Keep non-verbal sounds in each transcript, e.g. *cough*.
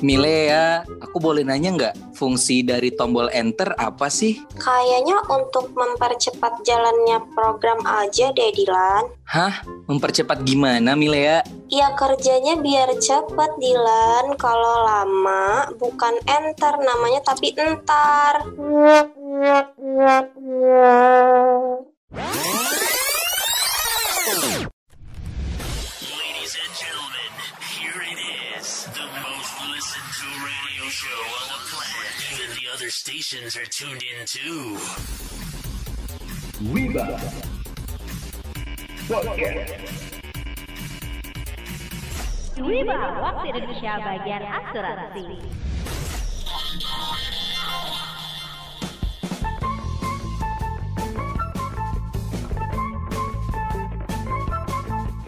Milea, aku boleh nanya nggak fungsi dari tombol enter apa sih? Kayaknya untuk mempercepat jalannya program aja deh Dilan. Hah? Mempercepat gimana Milea? Ya kerjanya biar cepet Dilan. Kalau lama bukan enter namanya tapi entar. Stations are tuned in too. Wiba Podcast Wiba, waktu Indonesia bagian asuransi.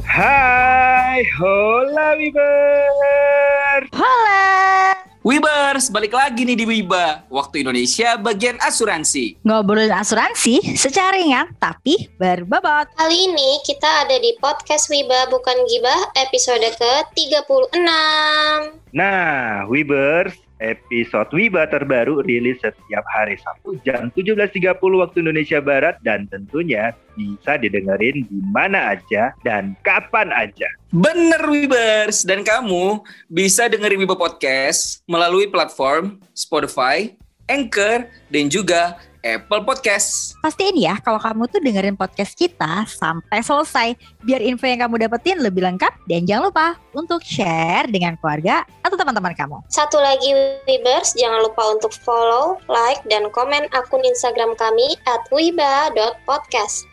Hai, hola Wiber Hola. Wibers, balik lagi nih di Wiba. Waktu Indonesia bagian asuransi. Ngobrolin asuransi secara ringan tapi berbobot. Kali ini kita ada di podcast Wiba Bukan Gibah episode ke-36. Nah, Wibers, episode Wiba terbaru rilis setiap hari Sabtu jam 17.30 waktu Indonesia Barat dan tentunya bisa didengerin di mana aja dan kapan aja. Bener Wibers, dan kamu bisa dengerin Wiba Podcast melalui platform Spotify, Anchor, dan juga Apple Podcast. Pastiin ya kalau kamu tuh dengerin podcast kita sampai selesai biar info yang kamu dapetin lebih lengkap dan jangan lupa untuk share dengan keluarga atau teman-teman kamu. Satu lagi Wibers, jangan lupa untuk follow, like, dan komen akun Instagram kami at wiba.podcast.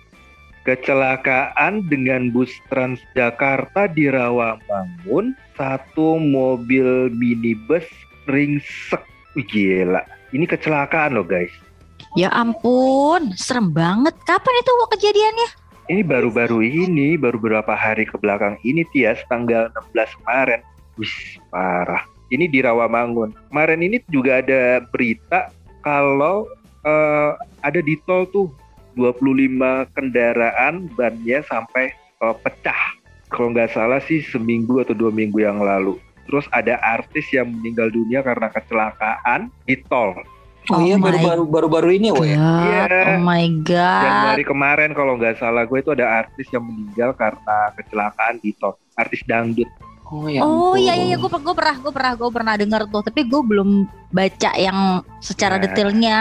Kecelakaan dengan bus Transjakarta di Rawamangun, satu mobil minibus ringsek. Wih, Gila, ini kecelakaan loh guys. Ya ampun, serem banget. Kapan itu kok kejadiannya? Ini baru-baru ini, baru beberapa hari ke belakang ini Tias, tanggal 16 kemarin. Wih, parah. Ini di Rawamangun. Kemarin ini juga ada berita kalau eh, ada di tol tuh 25 kendaraan bannya sampai eh, pecah. Kalau nggak salah sih seminggu atau dua minggu yang lalu. Terus ada artis yang meninggal dunia karena kecelakaan di tol. Oh, Oh iya my baru-baru baru-baru ini oh ya. God, Iya. Oh my god. Januari kemarin kalau nggak salah gue itu ada artis yang meninggal karena kecelakaan di tol. Artis dangdut. Oh ya. Oh iya iya gue gue pernah gue pernah gue pernah dengar tuh tapi gue belum baca yang secara Nah, detailnya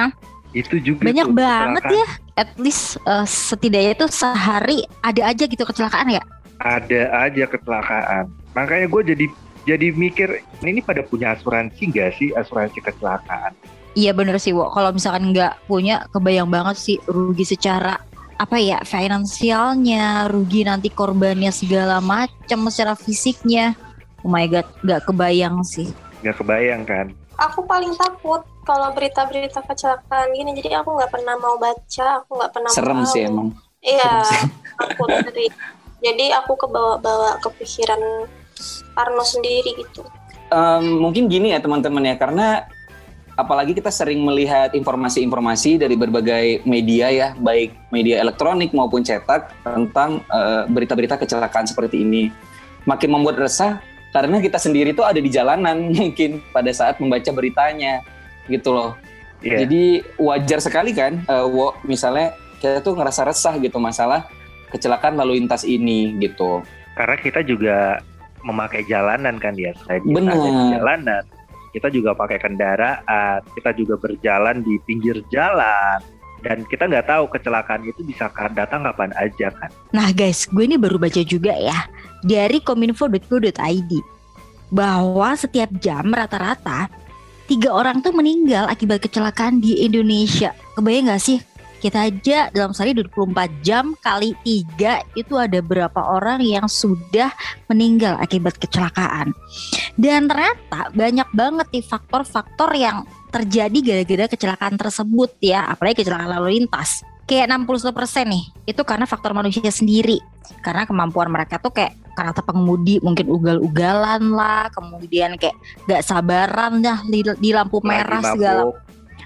Itu juga banyak tuh banget ya at least eh, setidaknya itu sehari ada aja gitu kecelakaan ya Ada aja kecelakaan. Makanya gue jadi jadi mikir ini pada punya asuransi nggak sih asuransi kecelakaan? Iya bener sih Wo kalau misalkan nggak punya kebayang banget sih rugi secara apa ya finansialnya rugi nanti korbannya segala macam secara fisiknya oh my god nggak kebayang sih Nggak kebayang kan? Aku paling takut kalau berita-berita kecelakaan gini, jadi aku nggak pernah mau baca, aku nggak pernah Serem mau sih tahu. emang. Iya, takut dari. Jadi aku kebawa-bawa kepikiran Parno sendiri gitu. Em, mungkin gini ya teman-teman ya karena apalagi kita sering melihat informasi-informasi dari berbagai media ya baik media elektronik maupun cetak tentang eh, berita-berita kecelakaan seperti ini. Makin membuat resah karena kita sendiri tuh ada di jalanan *laughs* mungkin pada saat membaca beritanya gitu loh. Iya. jadi wajar sekali kan eh, Wo, misalnya kita tuh ngerasa resah gitu masalah kecelakaan lalu lintas ini gitu. Karena kita juga memakai jalanan kan ya. Ada di jalanan, kita juga pakai kendaraan, kita juga berjalan di pinggir jalan. Dan kita nggak tahu kecelakaan itu bisa datang kapan aja kan. Nah guys, gue ini baru baca juga ya dari kominfo.go.id bahwa setiap jam rata-rata tiga orang tuh meninggal akibat kecelakaan di Indonesia. Kebayang gak sih? Kita aja dalam sehari 24 jam kali tiga itu ada berapa orang yang sudah meninggal akibat kecelakaan. Dan ternyata banyak banget nih faktor-faktor yang terjadi gara-gara kecelakaan tersebut ya, apalagi kecelakaan lalu lintas. Kayak 61% nih, itu karena faktor manusia sendiri. Karena kemampuan mereka tuh kayak karakter pengemudi mungkin ugal-ugalan lah, kemudian kayak gak sabaran dah di, di lampu Lagi merah mabuk. segala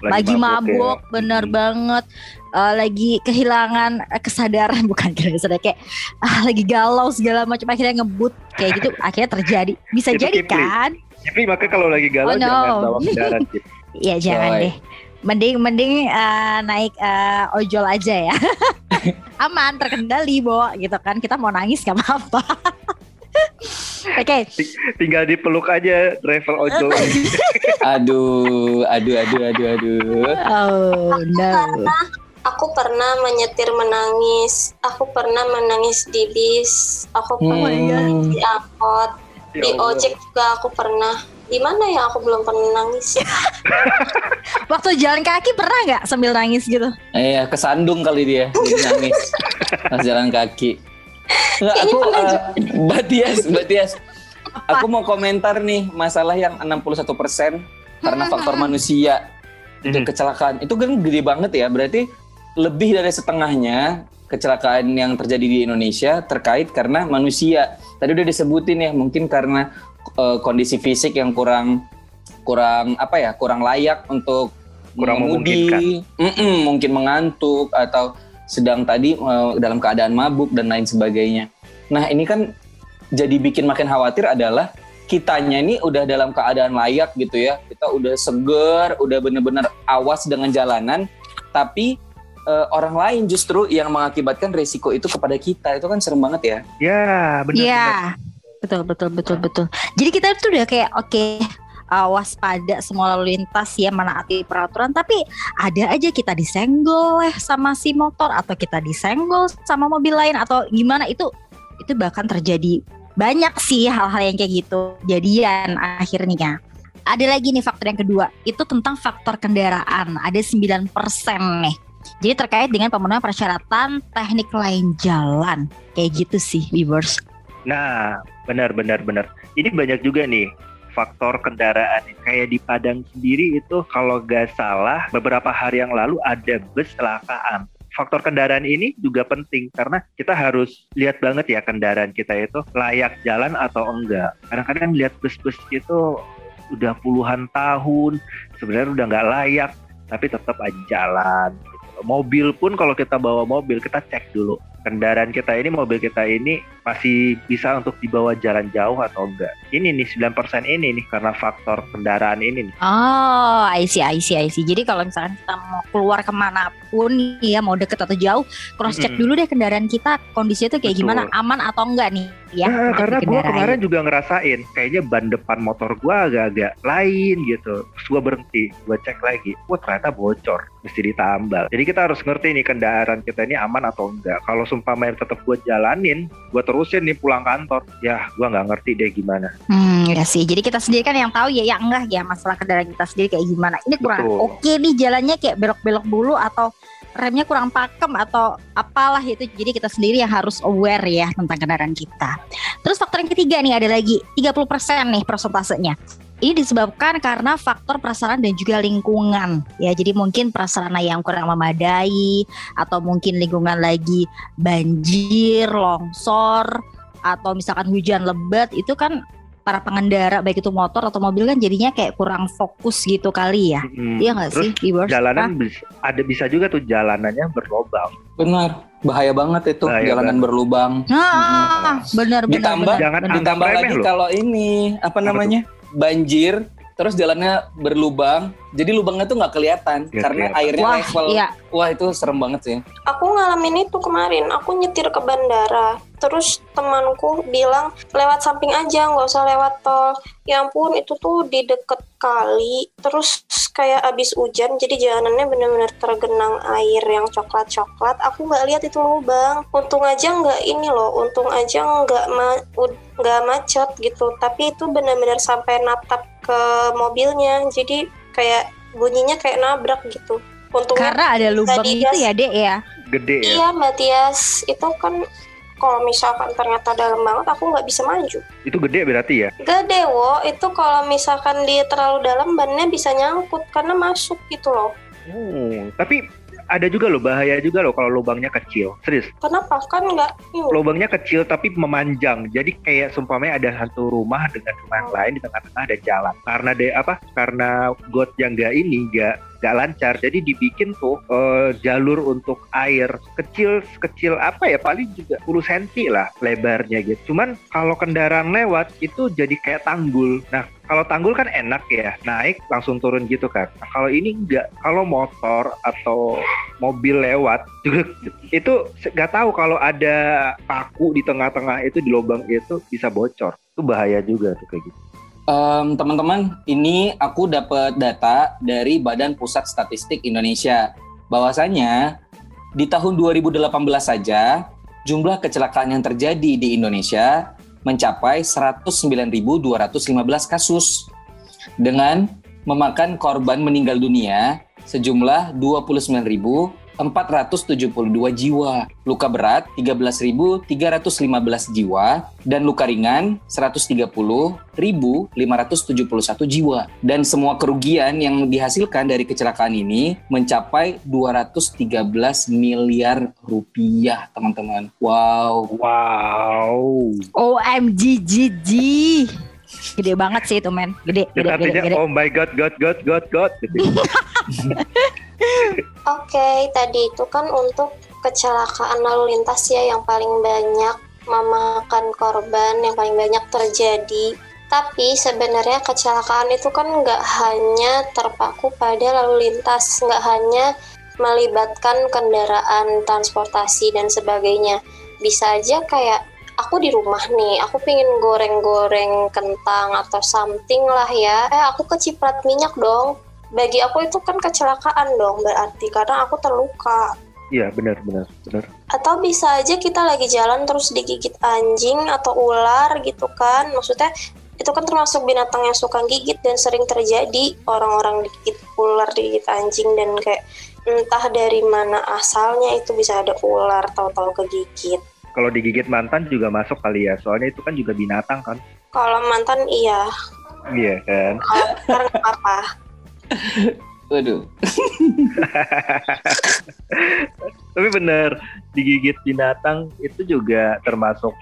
lagi, mabuk, ya. bener Hmm. banget. Eh, lagi kehilangan eh, kesadaran *laughs* bukan kesadaran kayak ah, lagi galau segala macam akhirnya ngebut kayak gitu *laughs* akhirnya terjadi bisa Itu jadi Kipli. kan Tapi makanya kalau lagi galau Oh, no. jangan bawa *laughs* kendaraan Cip. ya jangan deh mending mending eh, naik eh, ojol aja ya aman terkendali bo gitu kan kita mau nangis gak apa-apa oke Tinggal dipeluk aja driver ojol. Aduh, aduh, aduh, aduh, aduh. oh no Aku pernah menyetir menangis. Aku pernah menangis di bis. Aku pernah Hmm. di angkot. Ya Di ojek juga aku pernah. Di mana ya aku belum pernah nangis. *laughs* waktu jalan kaki pernah nggak sambil nangis gitu Iya, kesandung kali dia, *laughs* jadi nangis pas jalan kaki. Nggak, aku pernah eh, juga. Mbak Tias, Mbak Tias. Aku mau komentar nih masalah yang 61% karena faktor manusia itu kecelakaan. Itu kan gede banget ya. Berarti lebih dari setengahnya kecelakaan yang terjadi di Indonesia terkait karena manusia. Tadi udah disebutin ya, mungkin karena eh, kondisi fisik yang kurang kurang apa ya, kurang layak untuk Kurang mengemudi. Mungkin mengantuk atau sedang tadi eh, dalam keadaan mabuk dan lain sebagainya. Nah, ini kan jadi bikin makin khawatir adalah kitanya ini udah dalam keadaan layak gitu ya. Kita udah seger, udah bener-bener awas dengan jalanan, tapi eh, orang lain justru yang mengakibatkan resiko itu kepada kita. Itu kan serem banget ya. Ya, benar. Iya, betul betul betul betul. Jadi kita tuh udah kayak oke uh, waspada semua lalu lintas ya menaati peraturan, tapi ada aja kita disenggol eh sama si motor atau kita disenggol sama mobil lain atau gimana itu itu bahkan terjadi banyak sih hal-hal yang kayak gitu jadian akhirnya. Ada lagi nih faktor yang kedua, itu tentang faktor kendaraan. Ada 9% nih. Jadi terkait dengan pemenuhan persyaratan teknik lain jalan. Kayak gitu sih, viewers. Nah, benar benar benar. Ini banyak juga nih faktor kendaraan. Kayak di Padang sendiri itu kalau nggak salah beberapa hari yang lalu ada bus kecelakaan. Faktor kendaraan ini juga penting karena kita harus lihat banget ya kendaraan kita itu layak jalan atau enggak. Kadang-kadang lihat bus-bus itu udah puluhan tahun sebenarnya udah nggak layak tapi tetap aja jalan. Mobil pun kalau kita bawa mobil kita cek dulu kendaraan kita ini, mobil kita ini masih bisa untuk dibawa jalan jauh atau enggak. Ini nih 9% ini nih karena faktor kendaraan ini nih. Oh, I see, I see, I see. Jadi kalau misalkan kita mau keluar ke mana pun nih ya, mau deket atau jauh, cross check Mm-mm. dulu deh kendaraan kita kondisinya tuh kayak Betul. gimana, aman atau enggak nih ya. Nah, karena dikendarai. kemarin juga ngerasain kayaknya ban depan motor gua agak-agak lain gitu. Terus gua berhenti, gua cek lagi. Wah, ternyata bocor, mesti ditambal. Jadi kita harus ngerti nih kendaraan kita ini aman atau enggak. Kalau sumpah tetap gua jalanin, gua terusin nih pulang kantor. Ya, gua nggak ngerti deh gimana. Hmm, ya sih. Jadi kita sendiri kan yang tahu ya, ya enggak ya masalah kendaraan kita sendiri kayak gimana. Ini kurang Betul. oke nih jalannya kayak belok-belok dulu atau remnya kurang pakem atau apalah itu. Jadi kita sendiri yang harus aware ya tentang kendaraan kita. Terus faktor yang ketiga nih ada lagi 30% nih persentasenya. Ini disebabkan karena faktor prasarana dan juga lingkungan. Ya, jadi mungkin prasarana yang kurang memadai atau mungkin lingkungan lagi banjir, longsor atau misalkan hujan lebat itu kan para pengendara baik itu motor atau mobil kan jadinya kayak kurang fokus gitu kali ya. Mm-mm. Iya nggak sih, viewers? jalanan bis- ada bisa juga tuh jalanannya berlobang. Benar, bahaya banget itu Bahaya jalanan banget. berlubang. Ah, benar benar. Ditambah- benar, Jangan benar. Ditambah lagi loh. kalau ini apa namanya banjir, terus jalannya berlubang, jadi lubangnya tuh nggak kelihatan Nggak karena kelihatan. airnya Wah, level. iya. Wah itu serem banget sih. Aku ngalamin itu kemarin. Aku nyetir ke bandara. Terus temanku bilang lewat samping aja, nggak usah lewat tol. Ya ampun, itu tuh di deket kali. Terus kayak abis hujan, jadi jalanannya bener-bener tergenang air yang coklat-coklat. Aku nggak lihat itu lubang. Untung aja nggak ini loh. Untung aja nggak ma- nggak macet gitu. Tapi itu bener-bener sampai natap ke mobilnya. Jadi kayak bunyinya kayak nabrak gitu. Untungnya Karena ada lubang itu ya, Dek ya. Gede ya. Iya Mbak Tias, itu kan kalau misalkan ternyata dalam banget aku nggak bisa maju. Itu gede berarti ya. Gede wo, itu kalau misalkan dia terlalu dalam bannya bisa nyangkut karena masuk gitu loh. Oh, tapi ada juga loh bahaya juga loh kalau lubangnya kecil. Serius. Kenapa? Kan nggak. Lubangnya kecil tapi memanjang. Jadi kayak sumpahnya ada satu rumah dengan rumah yang lain di tengah-tengah ada jalan. Karena deh apa? Karena got yang enggak ini enggak nggak lancar. Jadi dibikin tuh eh, jalur untuk air kecil kecil apa ya paling juga 10 cm lah lebarnya gitu. Cuman kalau kendaraan lewat itu jadi kayak tanggul. Nah kalau tanggul kan enak ya naik langsung turun gitu kan. Nah, kalau ini enggak. Kalau motor atau mobil lewat juga itu nggak tahu kalau ada paku di tengah-tengah itu di lubang itu bisa bocor. Itu bahaya juga tuh kayak gitu. Em, teman-teman, ini aku dapat data dari Badan Pusat Statistik Indonesia. Bahwasanya di tahun 2018 saja jumlah kecelakaan yang terjadi di Indonesia mencapai 109.215 kasus dengan memakan korban meninggal dunia sejumlah 29.472 jiwa, luka berat 13.315 jiwa, dan luka ringan 130.571 jiwa. Dan semua kerugian yang dihasilkan dari kecelakaan ini mencapai 213 miliar rupiah, teman-teman. Wow. Wow. OMG GG. Gede banget sih itu men. Gede, gede, gede, artinya gede. oh my god, god, god, god, god. Gitu. *laughs* Oke, tadi itu kan untuk kecelakaan lalu lintas ya yang paling banyak memakan korban, yang paling banyak terjadi. Tapi sebenarnya kecelakaan itu kan nggak hanya terpaku pada lalu lintas, nggak hanya melibatkan kendaraan transportasi dan sebagainya. Bisa aja kayak aku di rumah nih, aku pengen goreng-goreng kentang atau something lah ya. Eh, aku keciprat minyak dong. Bagi aku itu kan kecelakaan dong berarti karena aku terluka. Iya benar benar benar. Atau bisa aja kita lagi jalan terus digigit anjing atau ular gitu kan. Maksudnya itu kan termasuk binatang yang suka gigit dan sering terjadi orang-orang digigit ular, digigit anjing dan kayak entah dari mana asalnya itu bisa ada ular tahu-tahu kegigit. Kalau digigit mantan juga masuk kali ya, soalnya itu kan juga binatang kan. Kalau mantan iya, Iya kan. kalau sekarang apa. Waduh. Tapi bener digigit binatang itu juga termasuk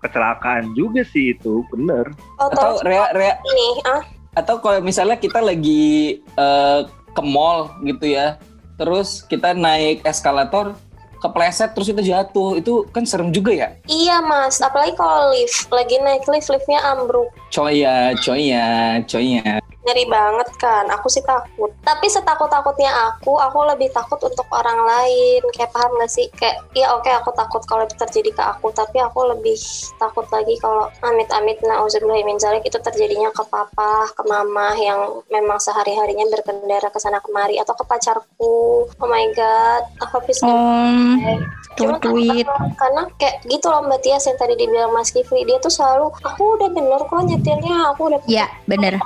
kecelakaan juga sih itu bener. Atau Atau rea, rea, ini ah atau kalau misalnya kita lagi eh, ke mall gitu ya, terus kita naik eskalator, kepleset terus itu jatuh, itu kan serem juga ya. iya mas, apalagi kalau lift lagi naik lift liftnya ambruk. Coy ya, coy ya, coy ya. Ngeri banget kan aku sih takut. Tapi setakut takutnya aku aku lebih takut untuk orang lain. Kayak paham gak sih? Kayak ya oke aku takut kalau itu terjadi ke aku. Tapi aku lebih takut lagi kalau amit-amit nauzubillahimin zalik itu terjadinya ke papa ke mama yang memang sehari harinya berkendara ke sana kemari atau ke pacarku. Oh my god aku bisa Om, Cuma tweet. karena- karena kayak gitu loh Mbak Tias yang tadi dibilang Mas Kifli dia tuh selalu aku udah bener kok nyetirnya aku udah Ya, bener.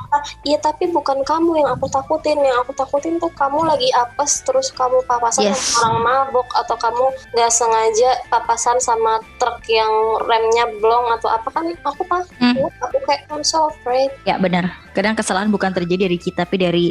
Iya tapi bukan kamu yang aku takutin Yang aku takutin tuh kamu lagi apes Terus kamu papasan Yes. sama orang mabok Atau kamu gak sengaja papasan sama truk yang remnya blong Atau apa kan Aku takut Hmm. Aku kayak I'm so afraid Ya bener. Kadang kesalahan bukan terjadi dari kita, tapi dari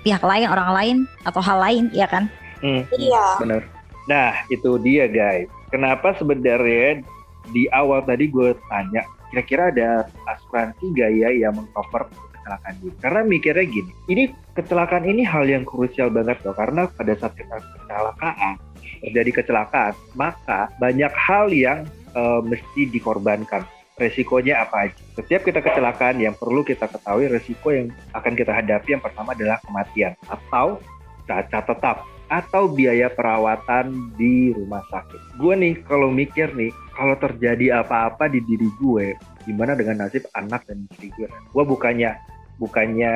pihak lain, orang lain, atau hal lain, ya kan? Hmm, Iya bener. Nah itu dia guys. Kenapa sebenarnya di awal tadi gue tanya kira-kira ada asuransi gak ya yang mengcover kecelakaan ini? Karena mikirnya gini, ini kecelakaan ini hal yang krusial banget loh. Karena pada saat kita kecelakaan terjadi kecelakaan, maka banyak hal yang eh, mesti dikorbankan. Resikonya apa aja? Setiap kita kecelakaan yang perlu kita ketahui resiko yang akan kita hadapi yang pertama adalah kematian atau cacat tetap atau biaya perawatan di rumah sakit. Gue nih kalau mikir nih, kalau terjadi apa-apa di diri gue, gimana dengan nasib anak dan istri gue? Gue bukannya bukannya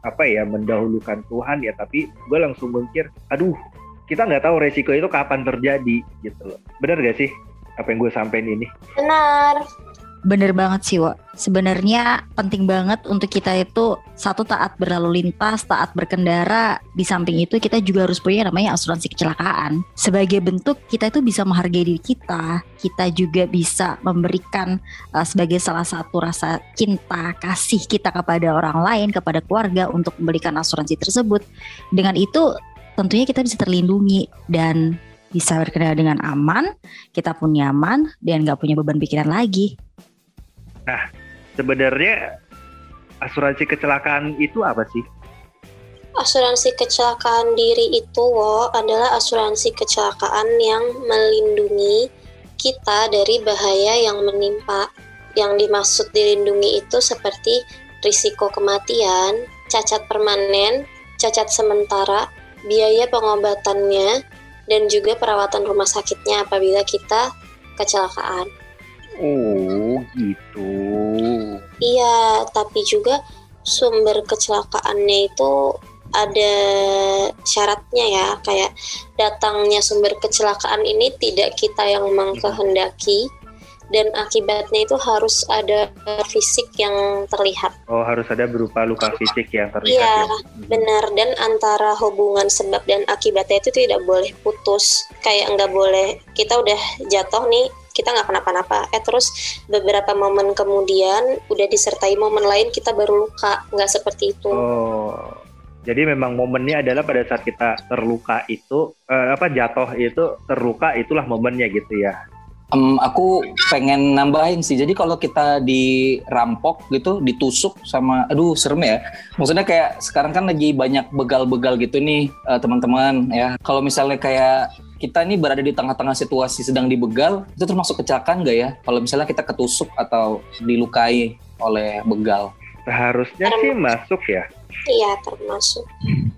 apa ya mendahulukan Tuhan ya, tapi gue langsung mikir, aduh kita nggak tahu resiko itu kapan terjadi gitu loh. Bener gak sih apa yang gue sampein ini? Benar Bener banget sih, Wak. Sebenarnya penting banget untuk kita itu satu taat berlalu lintas, taat berkendara. Di samping itu kita juga harus punya namanya asuransi kecelakaan. Sebagai bentuk kita itu bisa menghargai diri kita. Kita juga bisa memberikan uh, sebagai salah satu rasa cinta, kasih kita kepada orang lain, kepada keluarga untuk memberikan asuransi tersebut. Dengan itu tentunya kita bisa terlindungi dan bisa berkendara dengan aman, kita pun nyaman dan nggak punya beban pikiran lagi. Sebenarnya asuransi kecelakaan itu apa sih? Asuransi kecelakaan diri itu wo, adalah asuransi kecelakaan yang melindungi kita dari bahaya yang menimpa. Yang dimaksud dilindungi itu seperti risiko kematian, cacat permanen, cacat sementara, biaya pengobatannya, dan juga perawatan rumah sakitnya apabila kita kecelakaan. Oh, gitu. Iya, tapi juga sumber kecelakaannya itu ada syaratnya ya, kayak datangnya sumber kecelakaan ini tidak kita yang mengkehendaki dan akibatnya itu harus ada fisik yang terlihat. Oh, harus ada berupa luka fisik yang terlihat Iya, ya. benar dan antara hubungan sebab dan akibatnya itu tidak boleh putus. Kayak nggak boleh kita udah jatuh nih kita nggak kenapa-napa. Eh terus beberapa momen kemudian udah disertai momen lain kita baru luka. Nggak seperti itu. Oh. Jadi memang momennya adalah pada saat kita terluka itu eh, apa jatuh itu terluka itulah momennya gitu ya. Em, aku pengen nambahin sih. Jadi kalau kita dirampok gitu, ditusuk sama, aduh serem ya. Maksudnya kayak sekarang kan lagi banyak begal-begal gitu nih eh, teman-teman ya. Kalau misalnya kayak kita nih berada di tengah-tengah situasi sedang dibegal, itu termasuk kecelakaan nggak ya? Kalau misalnya kita ketusuk atau dilukai oleh begal. Seharusnya sih masuk ya. Iya termasuk.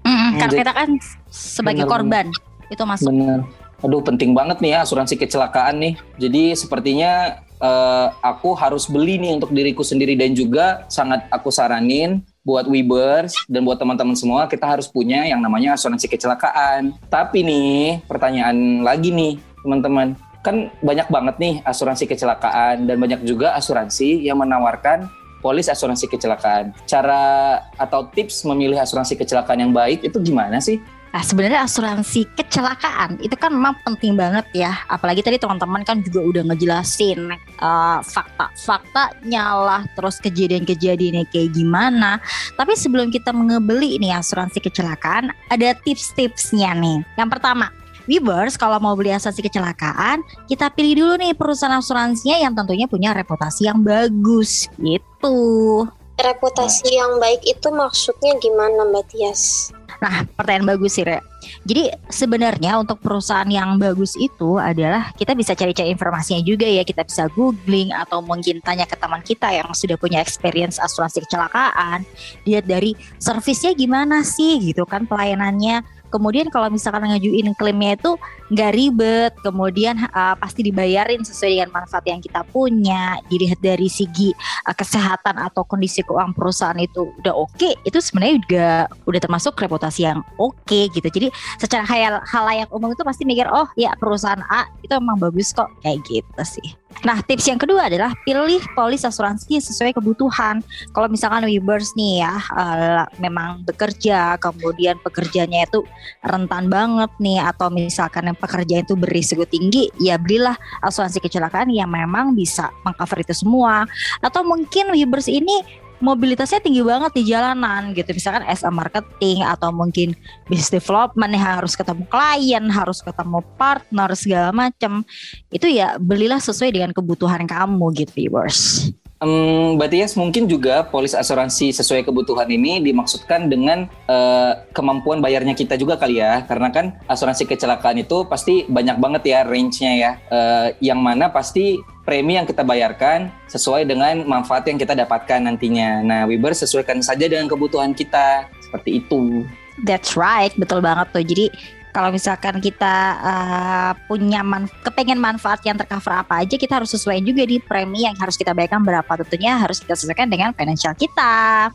Mm-mm, karena jadi- kita kan sebagai Bener, korban itu masuk. Bener. Aduh penting banget nih ya asuransi kecelakaan nih. Jadi sepertinya eh, aku harus beli nih untuk diriku sendiri dan juga sangat aku saranin buat Webers dan buat teman-teman semua kita harus punya yang namanya asuransi kecelakaan. Tapi nih pertanyaan lagi nih teman-teman. Kan banyak banget nih asuransi kecelakaan dan banyak juga asuransi yang menawarkan polis asuransi kecelakaan. Cara atau tips memilih asuransi kecelakaan yang baik itu gimana sih? Nah, sebenarnya asuransi kecelakaan itu kan memang penting banget ya. Apalagi tadi teman-teman kan juga udah ngejelasin eh, fakta-faktanya lah, terus kejadian-kejadiannya kayak gimana. Tapi sebelum kita mengebeli nih asuransi kecelakaan, ada tips-tipsnya nih. Yang pertama, Webers kalau mau beli asuransi kecelakaan, kita pilih dulu nih perusahaan asuransinya yang tentunya punya reputasi yang bagus gitu. Reputasi yang baik itu maksudnya gimana Mbak Tias? Nah, pertanyaan bagus sih, Re. Jadi sebenarnya untuk perusahaan yang bagus itu adalah kita bisa cari-cari informasinya juga ya. Kita bisa googling atau mungkin tanya ke teman kita yang sudah punya experience asuransi kecelakaan. Lihat dari servisnya gimana sih gitu kan pelayanannya. Kemudian kalau misalkan ngajuin klaimnya itu nggak ribet, kemudian uh, pasti dibayarin sesuai dengan manfaat yang kita punya. Dilihat dari segi uh, kesehatan atau kondisi keuangan perusahaan itu udah oke, itu sebenarnya juga udah termasuk reputasi yang oke gitu. Jadi secara hal halayak umum itu pasti mikir oh ya perusahaan A itu emang bagus kok kayak gitu sih. Nah tips yang kedua adalah pilih polis asuransi sesuai kebutuhan. Kalau misalkan Webers nih ya eh, memang bekerja kemudian pekerjaannya itu rentan banget nih atau misalkan yang pekerjaan itu berisiko tinggi ya belilah asuransi kecelakaan yang memang bisa mengcover itu semua. Atau mungkin Webers ini mobilitasnya tinggi banget di jalanan gitu. Misalkan as a marketing atau mungkin business development yang harus ketemu klien harus ketemu partner segala macam. Itu ya belilah sesuai dengan kebutuhan kamu gitu viewers Em, Mbak Tias mungkin juga polis asuransi sesuai kebutuhan ini dimaksudkan dengan eh, kemampuan bayarnya kita juga kali ya karena kan asuransi kecelakaan itu pasti banyak banget ya range-nya ya Eh, yang mana pasti premi yang kita bayarkan sesuai dengan manfaat yang kita dapatkan nantinya. Nah, Wiber sesuaikan saja dengan kebutuhan kita seperti itu. That's right, betul banget tuh. Jadi kalau misalkan kita uh, punya man kepengen manfaat yang tercover apa aja, kita harus sesuaikan juga di premi yang harus kita bayarkan berapa. Tentunya harus kita sesuaikan dengan financial kita.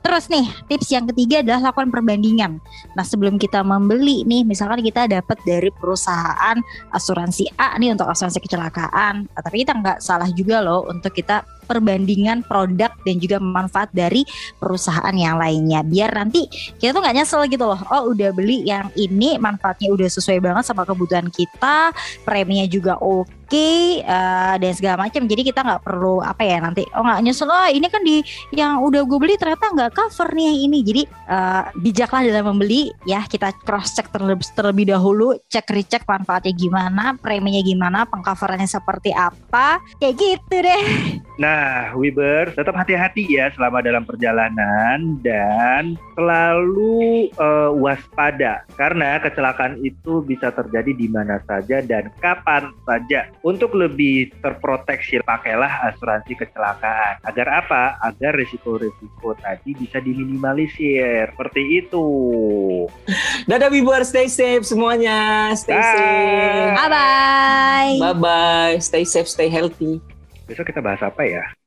Terus nih, tips yang ketiga adalah lakukan perbandingan. Nah, sebelum kita membeli nih, misalkan kita dapat dari perusahaan asuransi A nih untuk asuransi kecelakaan, Nah, tapi kita nggak salah juga loh untuk kita perbandingan produk dan juga manfaat dari perusahaan yang lainnya. Biar nanti kita tuh nggak nyesel gitu loh. Oh udah beli yang ini manfaatnya udah sesuai banget sama kebutuhan kita preminya juga oke oke eh, dan segala macam. Jadi kita nggak perlu apa ya nanti oh nggak nyesel oh ini kan di yang udah gue beli ternyata nggak cover nih yang ini. Jadi eh, bijaklah dalam membeli ya kita cross check terlebih, terlebih dahulu, cek recheck manfaatnya gimana, preminya gimana, pengcoverannya seperti apa, kayak gitu deh. Nah, Wiber, tetap hati-hati ya selama dalam perjalanan dan selalu eh, waspada karena kecelakaan itu bisa terjadi di mana saja dan kapan saja. Untuk lebih terproteksi, pakailah asuransi kecelakaan. Agar apa? Agar risiko-risiko tadi bisa diminimalisir. Seperti itu. Dadah Wibar, stay safe semuanya. Stay Bye. safe. Bye bye. Bye bye. Stay safe, stay healthy. Besok kita bahas apa ya?